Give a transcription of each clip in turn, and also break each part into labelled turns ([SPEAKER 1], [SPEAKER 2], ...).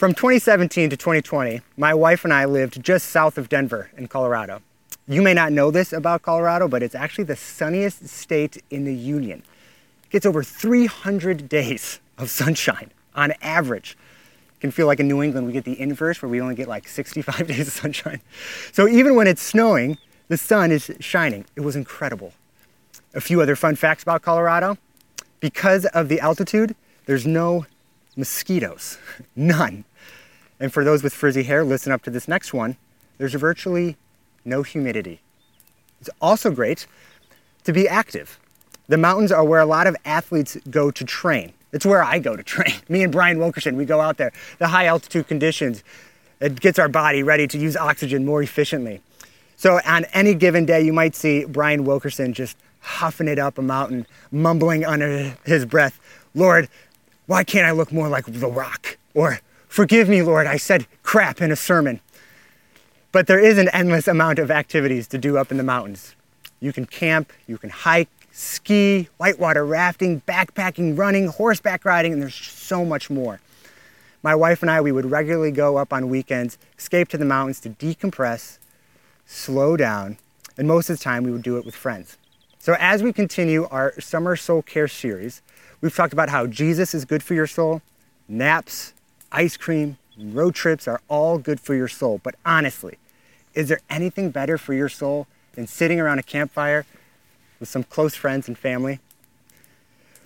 [SPEAKER 1] From 2017 to 2020, my wife and I lived just south of Denver in Colorado. You may not know this about Colorado, but it's actually the sunniest state in the Union. It gets over 300 days of sunshine on average. It can feel like in New England, we get the inverse where we only get like 65 days of sunshine. So even when it's snowing, the sun is shining. It was incredible. A few other fun facts about Colorado. Because of the altitude, there's no mosquitoes, none. And for those with frizzy hair, listen up to this next one. There's virtually no humidity. It's also great to be active. The mountains are where a lot of athletes go to train. It's where I go to train. Me and Brian Wilkerson, we go out there. The high altitude conditions, it gets our body ready to use oxygen more efficiently. So on any given day, you might see Brian Wilkerson just huffing it up a mountain, mumbling under his breath, Lord, why can't I look more like The Rock? Or, forgive me, Lord, I said crap in a sermon. But there is an endless amount of activities to do up in the mountains. You can camp, you can hike, ski, whitewater rafting, backpacking, running, horseback riding, and there's so much more. My wife and I, we would regularly go up on weekends, escape to the mountains to decompress, slow down, and most of the time we would do it with friends. So, as we continue our Summer Soul Care series, we've talked about how Jesus is good for your soul, naps, ice cream, road trips are all good for your soul. But honestly, is there anything better for your soul than sitting around a campfire with some close friends and family?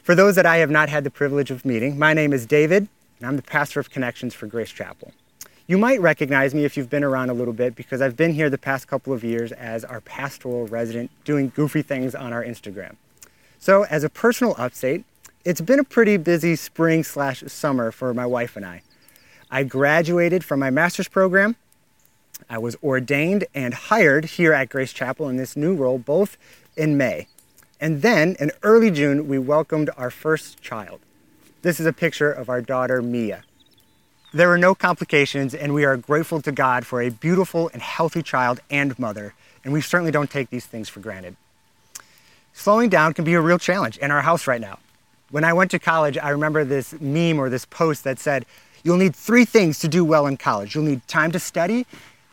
[SPEAKER 1] For those that I have not had the privilege of meeting, my name is David, and I'm the pastor of Connections for Grace Chapel. You might recognize me if you've been around a little bit because I've been here the past couple of years as our pastoral resident doing goofy things on our Instagram. So, as a personal update, it's been a pretty busy spring slash summer for my wife and I. I graduated from my master's program. I was ordained and hired here at Grace Chapel in this new role both in May. And then in early June, we welcomed our first child. This is a picture of our daughter, Mia. There were no complications, and we are grateful to God for a beautiful and healthy child and mother, and we certainly don't take these things for granted. Slowing down can be a real challenge in our house right now. When I went to college, I remember this meme or this post that said, You'll need three things to do well in college. You'll need time to study,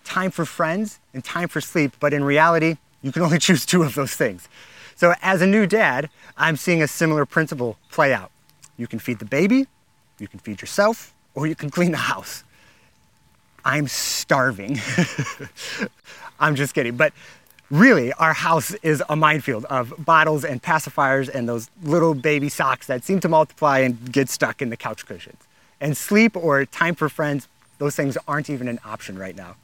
[SPEAKER 1] time for friends, and time for sleep. But in reality, you can only choose two of those things. So, as a new dad, I'm seeing a similar principle play out. You can feed the baby, you can feed yourself, or you can clean the house. I'm starving. I'm just kidding. But really, our house is a minefield of bottles and pacifiers and those little baby socks that seem to multiply and get stuck in the couch cushions. And sleep or time for friends, those things aren't even an option right now.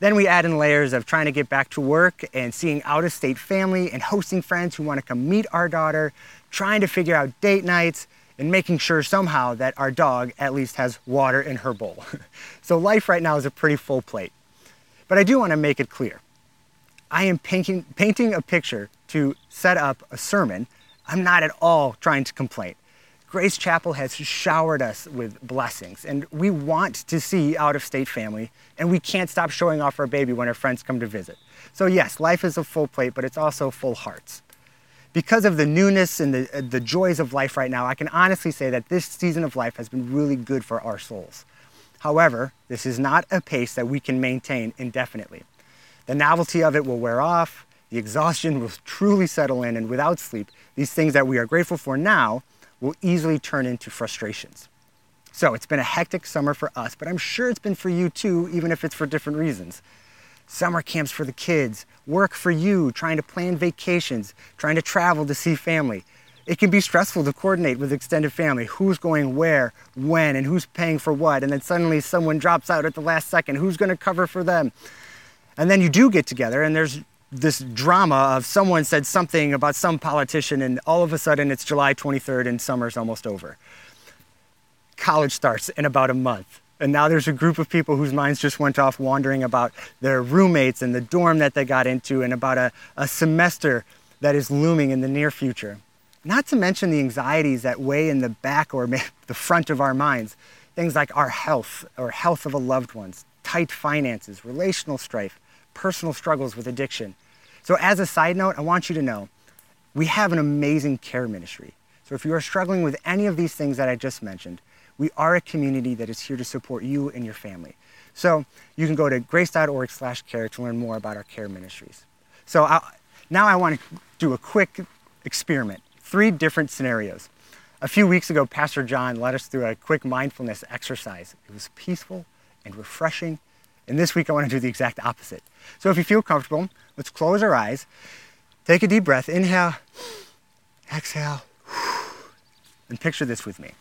[SPEAKER 1] Then we add in layers of trying to get back to work and seeing out of state family and hosting friends who want to come meet our daughter, trying to figure out date nights, and making sure somehow that our dog at least has water in her bowl. so life right now is a pretty full plate. But I do want to make it clear. I am painting, painting a picture to set up a sermon. I'm not at all trying to complain. Grace Chapel has showered us with blessings, and we want to see out of state family, and we can't stop showing off our baby when our friends come to visit. So, yes, life is a full plate, but it's also full hearts because of the newness and the, uh, the joys of life right now, I can honestly say that this season of life has been really good for our souls. However, this is not a pace that we can maintain indefinitely. The novelty of it will wear off, the exhaustion will truly settle in, and without sleep, these things that we are grateful for now will easily turn into frustrations. So it's been a hectic summer for us, but I'm sure it's been for you too, even if it's for different reasons summer camps for the kids, work for you, trying to plan vacations, trying to travel to see family. It can be stressful to coordinate with extended family who's going where, when, and who's paying for what. And then suddenly someone drops out at the last second. Who's going to cover for them? And then you do get together, and there's this drama of someone said something about some politician, and all of a sudden it's July 23rd and summer's almost over. College starts in about a month. And now there's a group of people whose minds just went off wandering about their roommates and the dorm that they got into and about a, a semester that is looming in the near future. Not to mention the anxieties that weigh in the back or the front of our minds. Things like our health or health of a loved one's, tight finances, relational strife, personal struggles with addiction. So, as a side note, I want you to know we have an amazing care ministry. So, if you are struggling with any of these things that I just mentioned, We are a community that is here to support you and your family. So you can go to grace.org slash care to learn more about our care ministries. So I, now I want to do a quick experiment, three different scenarios. A few weeks ago, Pastor John led us through a quick mindfulness exercise. It was peaceful and refreshing. And this week, I want to do the exact opposite. So if you feel comfortable, let's close our eyes, take a deep breath, inhale, exhale, and picture this with me.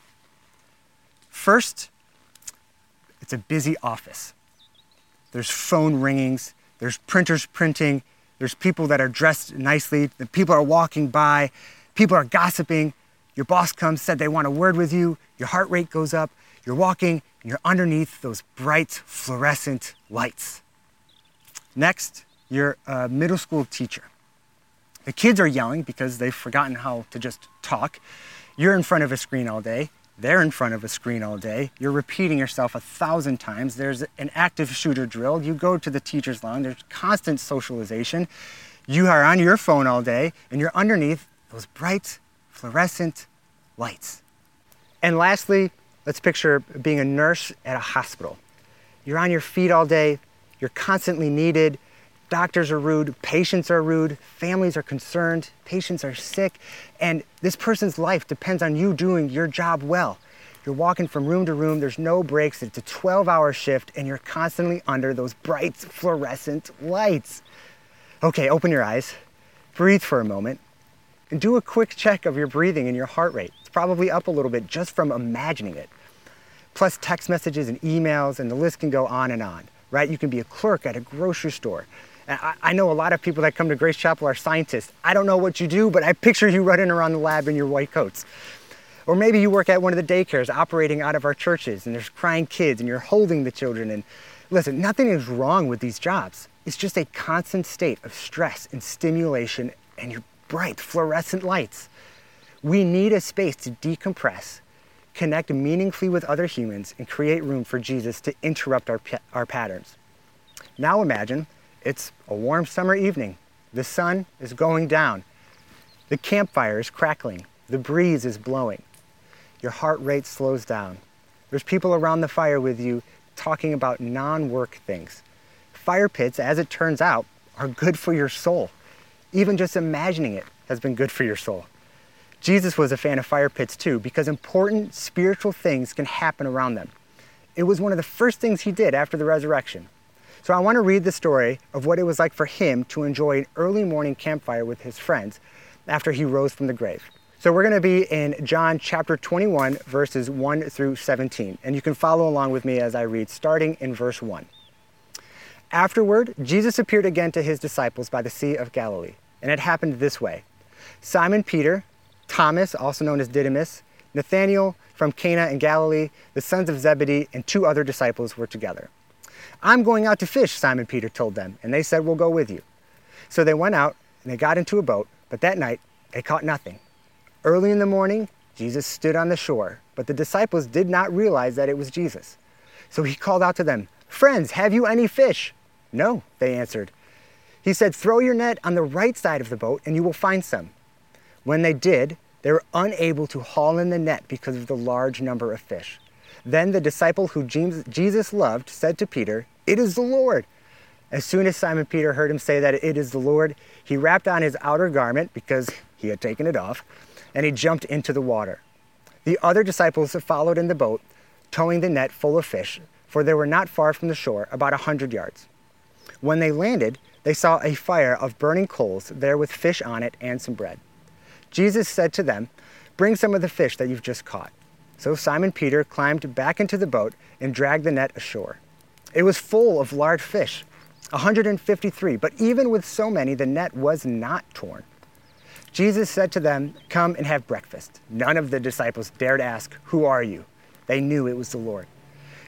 [SPEAKER 1] First, it's a busy office. There's phone ringings, there's printers printing, there's people that are dressed nicely, the people are walking by, people are gossiping. Your boss comes, said they want a word with you, your heart rate goes up, you're walking, you're underneath those bright fluorescent lights. Next, you're a middle school teacher. The kids are yelling because they've forgotten how to just talk. You're in front of a screen all day. They're in front of a screen all day. You're repeating yourself a thousand times. There's an active shooter drill. You go to the teacher's lounge. There's constant socialization. You are on your phone all day and you're underneath those bright fluorescent lights. And lastly, let's picture being a nurse at a hospital. You're on your feet all day. You're constantly needed. Doctors are rude, patients are rude, families are concerned, patients are sick, and this person's life depends on you doing your job well. You're walking from room to room, there's no breaks, it's a 12 hour shift, and you're constantly under those bright fluorescent lights. Okay, open your eyes, breathe for a moment, and do a quick check of your breathing and your heart rate. It's probably up a little bit just from imagining it. Plus, text messages and emails, and the list can go on and on, right? You can be a clerk at a grocery store. I, I know a lot of people that come to Grace Chapel are scientists. I don't know what you do, but I picture you running around the lab in your white coats. Or maybe you work at one of the daycares operating out of our churches and there's crying kids and you're holding the children. And listen, nothing is wrong with these jobs. It's just a constant state of stress and stimulation and your bright fluorescent lights. We need a space to decompress, connect meaningfully with other humans, and create room for Jesus to interrupt our, our patterns. Now imagine it's a warm summer evening. The sun is going down. The campfire is crackling. The breeze is blowing. Your heart rate slows down. There's people around the fire with you talking about non work things. Fire pits, as it turns out, are good for your soul. Even just imagining it has been good for your soul. Jesus was a fan of fire pits too because important spiritual things can happen around them. It was one of the first things he did after the resurrection. So I want to read the story of what it was like for him to enjoy an early morning campfire with his friends after he rose from the grave. So we're going to be in John chapter 21, verses 1 through 17. And you can follow along with me as I read, starting in verse 1. Afterward, Jesus appeared again to his disciples by the Sea of Galilee. And it happened this way Simon Peter, Thomas, also known as Didymus, Nathanael from Cana in Galilee, the sons of Zebedee, and two other disciples were together. I'm going out to fish, Simon Peter told them, and they said, We'll go with you. So they went out and they got into a boat, but that night they caught nothing. Early in the morning, Jesus stood on the shore, but the disciples did not realize that it was Jesus. So he called out to them, Friends, have you any fish? No, they answered. He said, Throw your net on the right side of the boat and you will find some. When they did, they were unable to haul in the net because of the large number of fish. Then the disciple who Jesus loved said to Peter, It is the Lord. As soon as Simon Peter heard him say that it is the Lord, he wrapped on his outer garment because he had taken it off, and he jumped into the water. The other disciples followed in the boat, towing the net full of fish, for they were not far from the shore, about a hundred yards. When they landed, they saw a fire of burning coals there with fish on it and some bread. Jesus said to them, Bring some of the fish that you've just caught. So Simon Peter climbed back into the boat and dragged the net ashore. It was full of large fish, 153, but even with so many, the net was not torn. Jesus said to them, Come and have breakfast. None of the disciples dared ask, Who are you? They knew it was the Lord.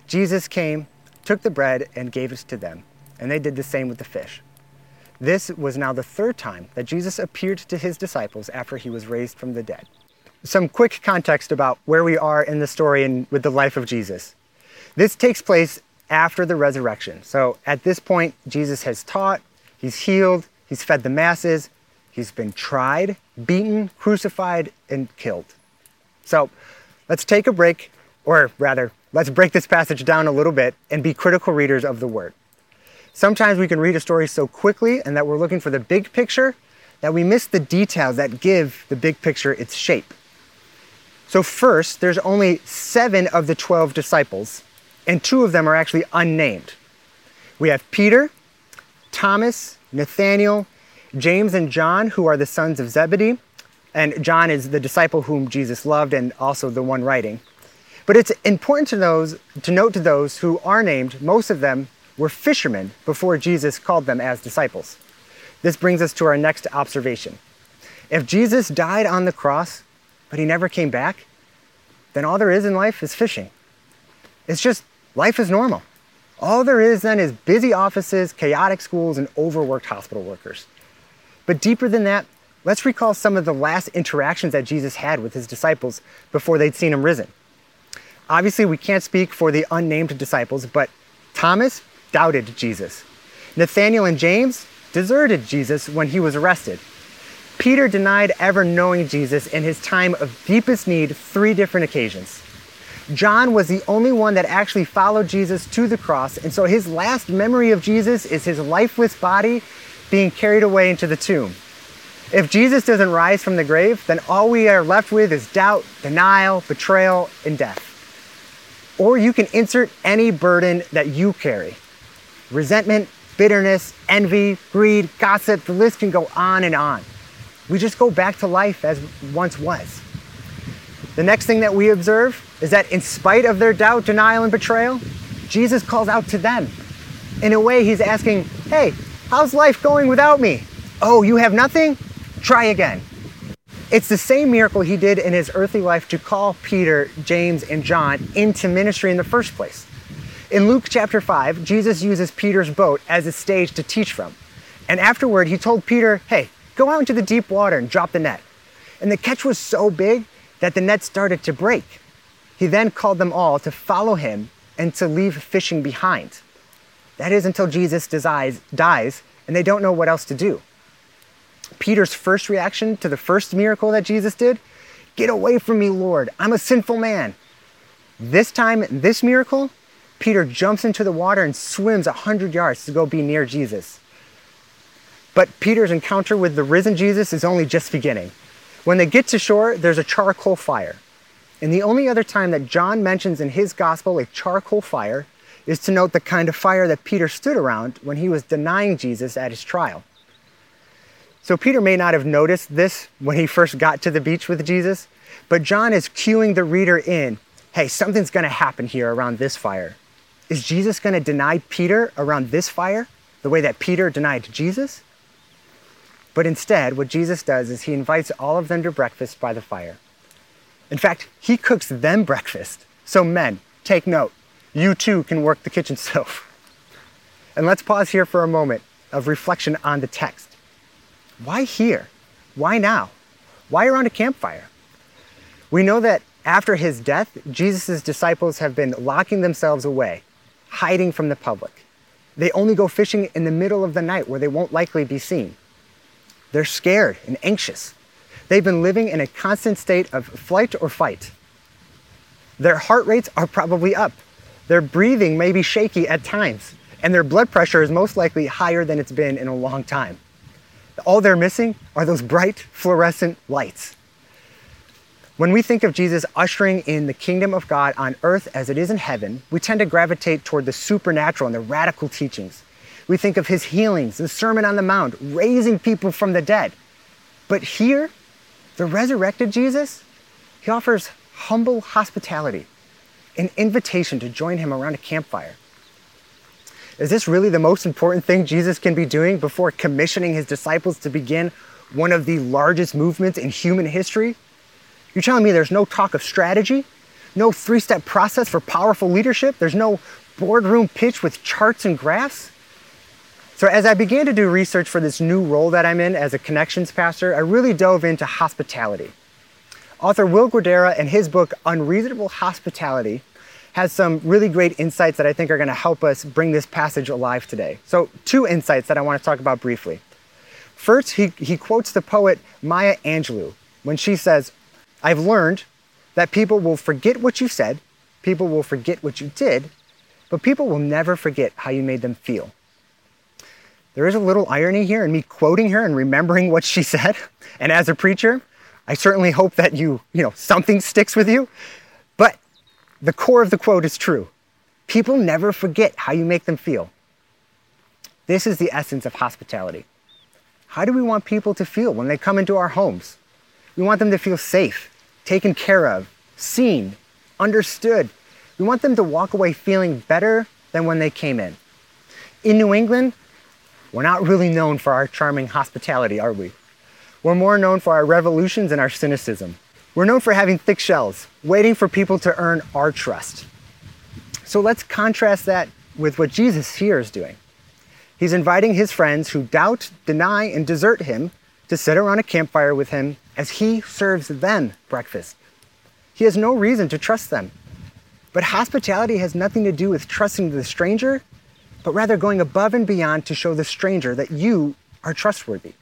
[SPEAKER 1] Jesus came, took the bread, and gave it to them, and they did the same with the fish. This was now the third time that Jesus appeared to his disciples after he was raised from the dead some quick context about where we are in the story and with the life of Jesus. This takes place after the resurrection. So at this point, Jesus has taught, he's healed, he's fed the masses, he's been tried, beaten, crucified, and killed. So let's take a break, Or rather, let's break this passage down a little bit and be critical readers of the word. Sometimes we can read a story so quickly and that we're looking for the big picture that we miss the details that give the big picture its shape. So, first, there's only seven of the 12 disciples, and two of them are actually unnamed. We have Peter, Thomas, Nathanael, James, and John, who are the sons of Zebedee. And John is the disciple whom Jesus loved and also the one writing. But it's important to, those, to note to those who are named, most of them were fishermen before Jesus called them as disciples. This brings us to our next observation. If Jesus died on the cross, but he never came back, then all there is in life is fishing. It's just life is normal. All there is then is busy offices, chaotic schools, and overworked hospital workers. But deeper than that, let's recall some of the last interactions that Jesus had with his disciples before they'd seen him risen. Obviously, we can't speak for the unnamed disciples, but Thomas doubted Jesus. Nathanael and James deserted Jesus when he was arrested. Peter denied ever knowing Jesus in his time of deepest need three different occasions. John was the only one that actually followed Jesus to the cross, and so his last memory of Jesus is his lifeless body being carried away into the tomb. If Jesus doesn't rise from the grave, then all we are left with is doubt, denial, betrayal, and death. Or you can insert any burden that you carry resentment, bitterness, envy, greed, gossip, the list can go on and on. We just go back to life as once was. The next thing that we observe is that in spite of their doubt, denial, and betrayal, Jesus calls out to them. In a way, he's asking, Hey, how's life going without me? Oh, you have nothing? Try again. It's the same miracle he did in his earthly life to call Peter, James, and John into ministry in the first place. In Luke chapter 5, Jesus uses Peter's boat as a stage to teach from. And afterward, he told Peter, hey, go out into the deep water and drop the net. And the catch was so big that the net started to break. He then called them all to follow him and to leave fishing behind. That is until Jesus dies, dies and they don't know what else to do. Peter's first reaction to the first miracle that Jesus did Get away from me, Lord. I'm a sinful man. This time, this miracle, Peter jumps into the water and swims 100 yards to go be near Jesus. But Peter's encounter with the risen Jesus is only just beginning. When they get to shore, there's a charcoal fire. And the only other time that John mentions in his gospel a charcoal fire is to note the kind of fire that Peter stood around when he was denying Jesus at his trial. So Peter may not have noticed this when he first got to the beach with Jesus, but John is cueing the reader in hey, something's going to happen here around this fire. Is Jesus going to deny Peter around this fire the way that Peter denied Jesus? But instead, what Jesus does is he invites all of them to breakfast by the fire. In fact, he cooks them breakfast. So, men, take note. You too can work the kitchen stove. And let's pause here for a moment of reflection on the text. Why here? Why now? Why around a campfire? We know that after his death, Jesus' disciples have been locking themselves away hiding from the public. They only go fishing in the middle of the night where they won't likely be seen. They're scared and anxious. They've been living in a constant state of flight or fight. Their heart rates are probably up. Their breathing may be shaky at times, and their blood pressure is most likely higher than it's been in a long time. All they're missing are those bright fluorescent lights. When we think of Jesus ushering in the kingdom of God on earth as it is in heaven, we tend to gravitate toward the supernatural and the radical teachings. We think of his healings, the Sermon on the Mount, raising people from the dead. But here, the resurrected Jesus, he offers humble hospitality, an invitation to join him around a campfire. Is this really the most important thing Jesus can be doing before commissioning his disciples to begin one of the largest movements in human history? You're telling me there's no talk of strategy, no three step process for powerful leadership, there's no boardroom pitch with charts and graphs? So, as I began to do research for this new role that I'm in as a connections pastor, I really dove into hospitality. Author Will Guidara, and his book Unreasonable Hospitality, has some really great insights that I think are going to help us bring this passage alive today. So, two insights that I want to talk about briefly. First, he, he quotes the poet Maya Angelou when she says, I've learned that people will forget what you said people will forget what you did, but people will never forget how you made them feel. There is a little irony here in me quoting her and remembering what she said. And as a preacher, I certainly hope that you, you know, something sticks with you. But the core of the quote is true. People never forget how you make them feel. This is the essence of hospitality. How do we want people to feel when they come into our homes? We want them to feel safe, taken care of, seen, understood. We want them to walk away feeling better than when they came in. In New England, we're not really known for our charming hospitality, are we? We're more known for our revolutions and our cynicism. We're known for having thick shells, waiting for people to earn our trust. So let's contrast that with what Jesus here is doing. He's inviting his friends who doubt, deny, and desert him to sit around a campfire with him as he serves them breakfast. He has no reason to trust them. But hospitality has nothing to do with trusting the stranger, but rather going above and beyond to show the stranger that you are trustworthy.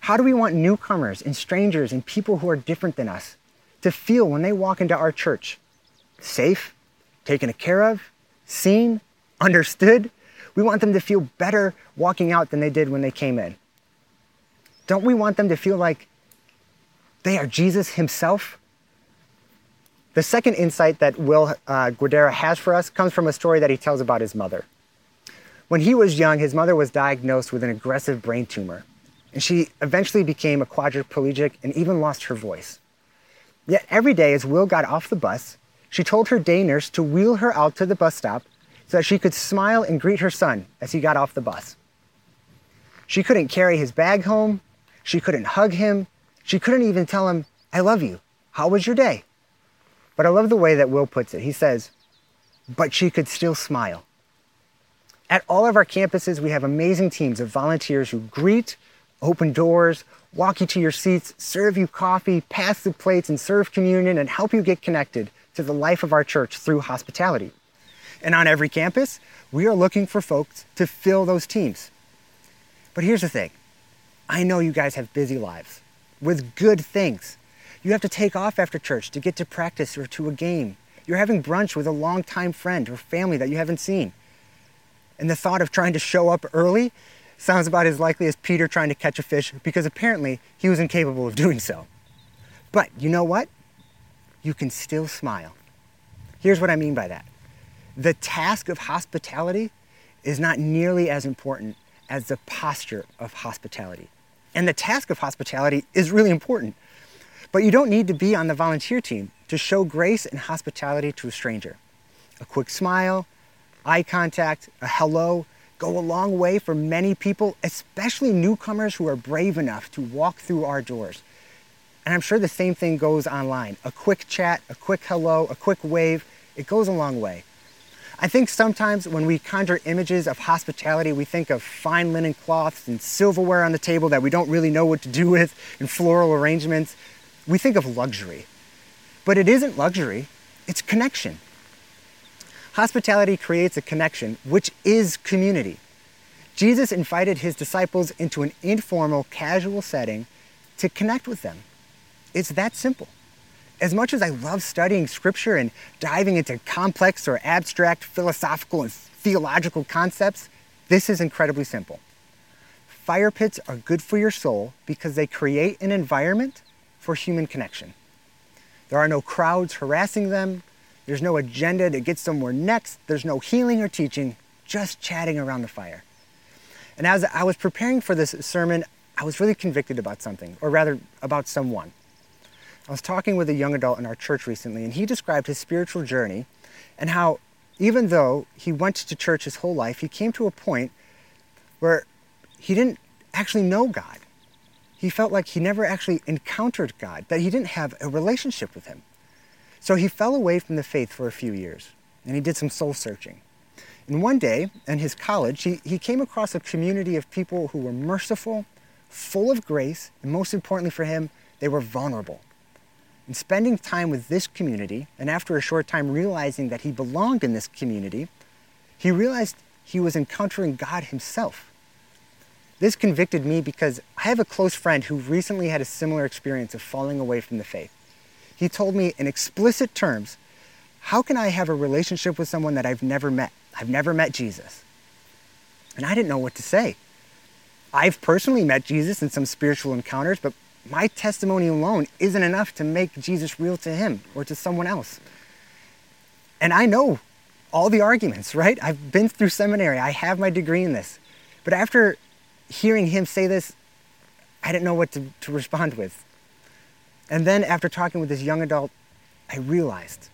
[SPEAKER 1] How do we want newcomers and strangers and people who are different than us to feel when they walk into our church? Safe, taken care of, seen, understood? We want them to feel better walking out than they did when they came in. Don't we want them to feel like they are Jesus Himself? The second insight that Will uh, Guidara has for us comes from a story that he tells about his mother. When he was young, his mother was diagnosed with an aggressive brain tumor, and she eventually became a quadriplegic and even lost her voice. Yet every day, as Will got off the bus, she told her day nurse to wheel her out to the bus stop so that she could smile and greet her son as he got off the bus. She couldn't carry his bag home. She couldn't hug him. She couldn't even tell him, I love you. How was your day? But I love the way that Will puts it. He says, but she could still smile. At all of our campuses, we have amazing teams of volunteers who greet, open doors, walk you to your seats, serve you coffee, pass the plates, and serve communion, and help you get connected to the life of our church through hospitality. And on every campus, we are looking for folks to fill those teams. But here's the thing I know you guys have busy lives with good things. You have to take off after church to get to practice or to a game. You're having brunch with a longtime friend or family that you haven't seen. And the thought of trying to show up early sounds about as likely as Peter trying to catch a fish because apparently he was incapable of doing so. But you know what? You can still smile. Here's what I mean by that the task of hospitality is not nearly as important as the posture of hospitality. And the task of hospitality is really important. But you don't need to be on the volunteer team to show grace and hospitality to a stranger. A quick smile, eye contact, a hello go a long way for many people, especially newcomers who are brave enough to walk through our doors. And I'm sure the same thing goes online. A quick chat, a quick hello, a quick wave, it goes a long way. I think sometimes when we conjure images of hospitality, we think of fine linen cloths and silverware on the table that we don't really know what to do with and floral arrangements. We think of luxury. But it isn't luxury, it's connection. Hospitality creates a connection, which is community. Jesus invited his disciples into an informal, casual setting to connect with them. It's that simple as much as I love studying scripture and diving into complex or abstract philosophical and theological concepts, this is incredibly simple. Fire pits are good for your soul because they create an environment for human connection. There are no crowds harassing them. There's no agenda to get somewhere next. There's no healing or teaching, just chatting around the fire. And as I was preparing for this sermon, I was really convicted about something, or rather, about someone. I was talking with a young adult in our church recently, and he described his spiritual journey and how, even though he went to church his whole life, he came to a point where he didn't actually know God. He felt like he never actually encountered God, that he didn't have a relationship with Him. So he fell away from the faith for a few years, and he did some soul searching. And one day, in his college, he, he came across a community of people who were merciful, full of grace, and most importantly for him, they were vulnerable. And spending time with this community, and after a short time realizing that he belonged in this community, he realized he was encountering God himself. This convicted me because I have a close friend who recently had a similar experience of falling away from the faith. He told me in explicit terms how can I have a relationship with someone that I've never met? I've never met Jesus. And I didn't know what to say. I've personally met Jesus in some spiritual encounters, but my testimony alone isn't enough to make Jesus real to him or to someone else. And I know all the arguments, right? I've been through seminary, I have my degree in this. But after hearing him say this, I didn't know what to, to respond with. And then after talking with this young adult, I realized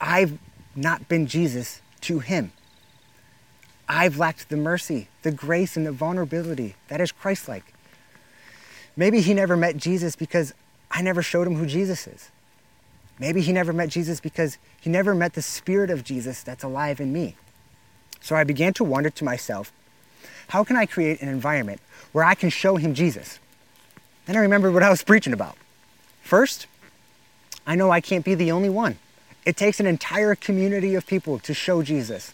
[SPEAKER 1] I've not been Jesus to him. I've lacked the mercy, the grace, and the vulnerability that is Christ like. Maybe he never met Jesus because I never showed him who Jesus is. Maybe he never met Jesus because he never met the Spirit of Jesus that's alive in me. So I began to wonder to myself, how can I create an environment where I can show him Jesus? Then I remembered what I was preaching about. First, I know I can't be the only one. It takes an entire community of people to show Jesus.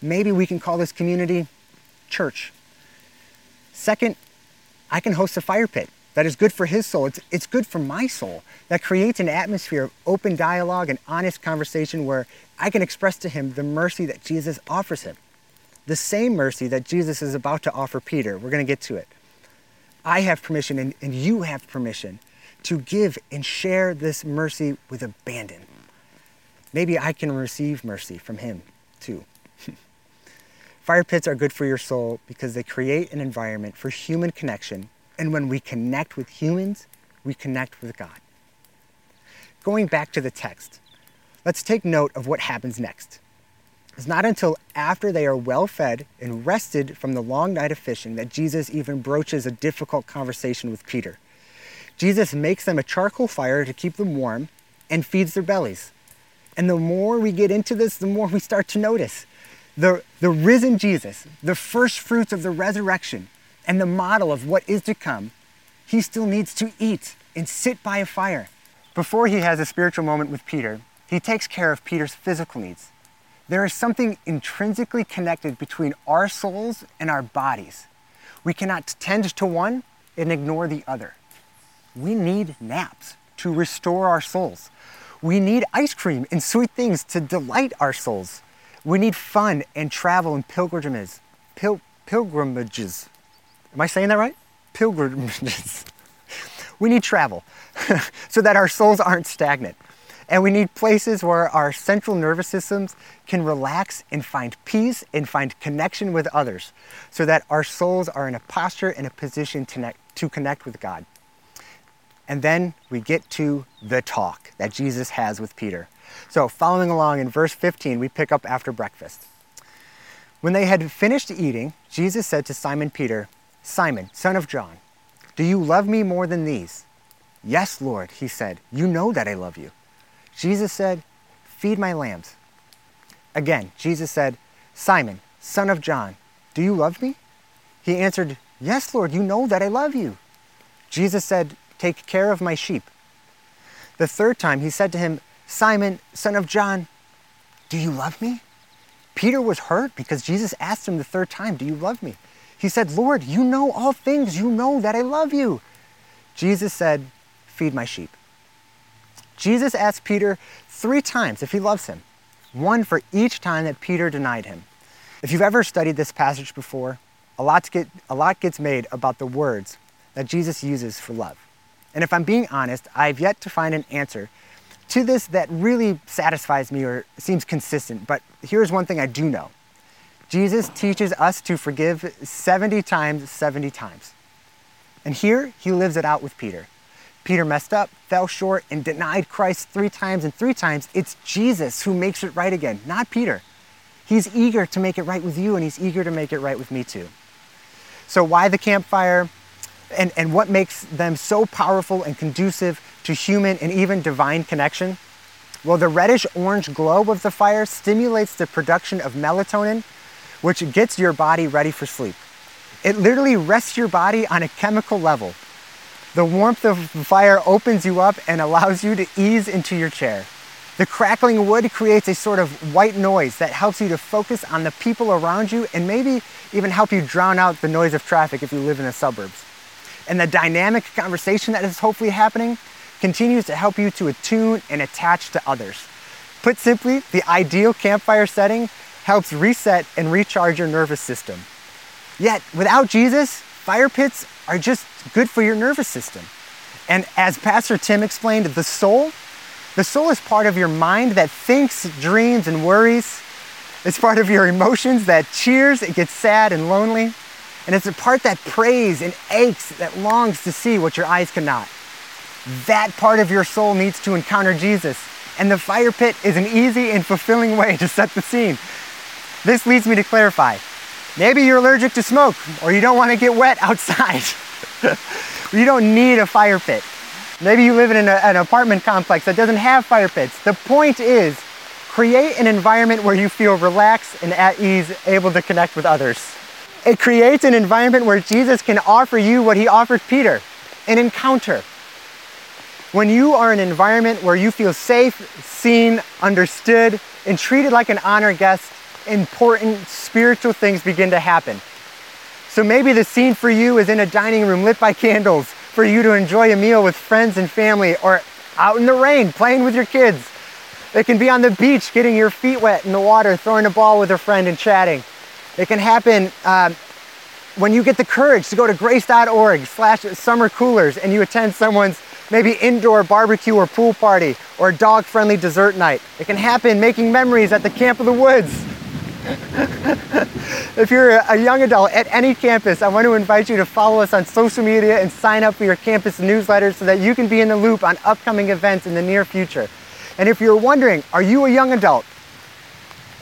[SPEAKER 1] Maybe we can call this community church. Second, I can host a fire pit that is good for his soul. It's, it's good for my soul. That creates an atmosphere of open dialogue and honest conversation where I can express to him the mercy that Jesus offers him. The same mercy that Jesus is about to offer Peter. We're going to get to it. I have permission and, and you have permission to give and share this mercy with abandon. Maybe I can receive mercy from him too. Fire pits are good for your soul because they create an environment for human connection and when we connect with humans, we connect with God. Going back to the text, let's take note of what happens next. It's not until after they are well fed and rested from the long night of fishing that Jesus even broaches a difficult conversation with Peter. Jesus makes them a charcoal fire to keep them warm and feeds their bellies. And the more we get into this, the more we start to notice the, the risen Jesus, the first fruits of the resurrection, and the model of what is to come, he still needs to eat and sit by a fire. Before he has a spiritual moment with Peter, he takes care of Peter's physical needs. There is something intrinsically connected between our souls and our bodies. We cannot tend to one and ignore the other. We need naps to restore our souls. We need ice cream and sweet things to delight our souls. We need fun and travel and pilgrimages. Pil- pilgrimages Am I saying that right? Pilgrimages. we need travel so that our souls aren't stagnant. And we need places where our central nervous systems can relax and find peace and find connection with others so that our souls are in a posture and a position to connect, to connect with God. And then we get to the talk that Jesus has with Peter. So, following along in verse 15, we pick up after breakfast. When they had finished eating, Jesus said to Simon Peter, Simon, son of John, do you love me more than these? Yes, Lord, he said, you know that I love you. Jesus said, Feed my lambs. Again, Jesus said, Simon, son of John, do you love me? He answered, Yes, Lord, you know that I love you. Jesus said, Take care of my sheep. The third time he said to him, Simon, son of John, do you love me? Peter was hurt because Jesus asked him the third time, Do you love me? He said, Lord, you know all things. You know that I love you. Jesus said, Feed my sheep. Jesus asked Peter three times if he loves him, one for each time that Peter denied him. If you've ever studied this passage before, a lot, get, a lot gets made about the words that Jesus uses for love. And if I'm being honest, I've yet to find an answer to this that really satisfies me or seems consistent. But here's one thing I do know Jesus teaches us to forgive 70 times, 70 times. And here he lives it out with Peter. Peter messed up, fell short, and denied Christ three times, and three times it's Jesus who makes it right again, not Peter. He's eager to make it right with you, and he's eager to make it right with me too. So, why the campfire? And, and what makes them so powerful and conducive to human and even divine connection? Well, the reddish orange glow of the fire stimulates the production of melatonin, which gets your body ready for sleep. It literally rests your body on a chemical level. The warmth of the fire opens you up and allows you to ease into your chair. The crackling wood creates a sort of white noise that helps you to focus on the people around you and maybe even help you drown out the noise of traffic if you live in the suburbs. And the dynamic conversation that is hopefully happening continues to help you to attune and attach to others. Put simply, the ideal campfire setting helps reset and recharge your nervous system. Yet, without Jesus, fire pits are just good for your nervous system. And as Pastor Tim explained, the soul, the soul is part of your mind that thinks, dreams, and worries. It's part of your emotions that cheers, it gets sad and lonely. And it's a part that prays and aches, that longs to see what your eyes cannot. That part of your soul needs to encounter Jesus. And the fire pit is an easy and fulfilling way to set the scene. This leads me to clarify. Maybe you're allergic to smoke or you don't want to get wet outside. you don't need a fire pit. Maybe you live in an, an, apartment complex that doesn't have fire pits. The point is, create an environment where you feel relaxed and at ease, able to connect with others. It creates an environment where Jesus can offer you what he offered Peter an encounter. When you are in an environment where you feel safe, seen, understood, and treated like an honored guest, important spiritual things begin to happen. So maybe the scene for you is in a dining room lit by candles for you to enjoy a meal with friends and family or out in the rain playing with your kids. It can be on the beach getting your feet wet in the water, throwing a ball with a friend and chatting. It can happen um, when you get the courage to go to grace.org slash summer coolers and you attend someone's maybe indoor barbecue or pool party or dog friendly dessert night. It can happen making memories at the Camp of the Woods if you're a young adult at any campus, I want to invite you to follow us on social media and sign up for your campus newsletter so that you can be in the loop on upcoming events in the near future. And if you're wondering, are you a young adult?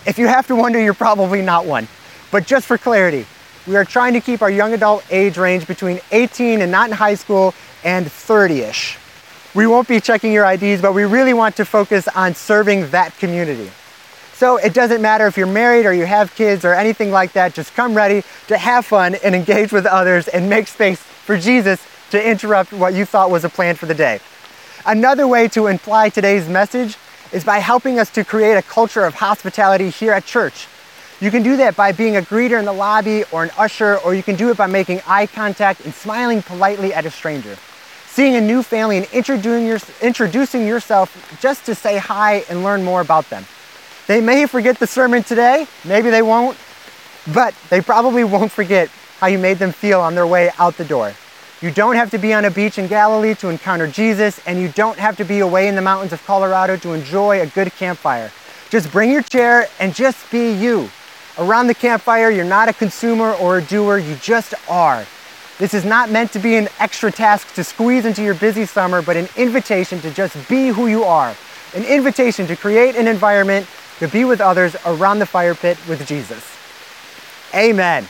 [SPEAKER 1] If you have to wonder, you're probably not one. But just for clarity, we are trying to keep our young adult age range between 18 and not in high school and 30-ish. We won't be checking your IDs, but we really want to focus on serving that community. So it doesn't matter if you're married or you have kids or anything like that, just come ready to have fun and engage with others and make space for Jesus to interrupt what you thought was a plan for the day. Another way to imply today's message is by helping us to create a culture of hospitality here at church. You can do that by being a greeter in the lobby or an usher, or you can do it by making eye contact and smiling politely at a stranger. Seeing a new family and introducing yourself just to say hi and learn more about them. They may forget the sermon today, maybe they won't, but they probably won't forget how you made them feel on their way out the door. You don't have to be on a beach in Galilee to encounter Jesus, and you don't have to be away in the mountains of Colorado to enjoy a good campfire. Just bring your chair and just be you. Around the campfire, you're not a consumer or a doer, you just are. This is not meant to be an extra task to squeeze into your busy summer, but an invitation to just be who you are. An invitation to create an environment to be with others around the fire pit with Jesus. Amen.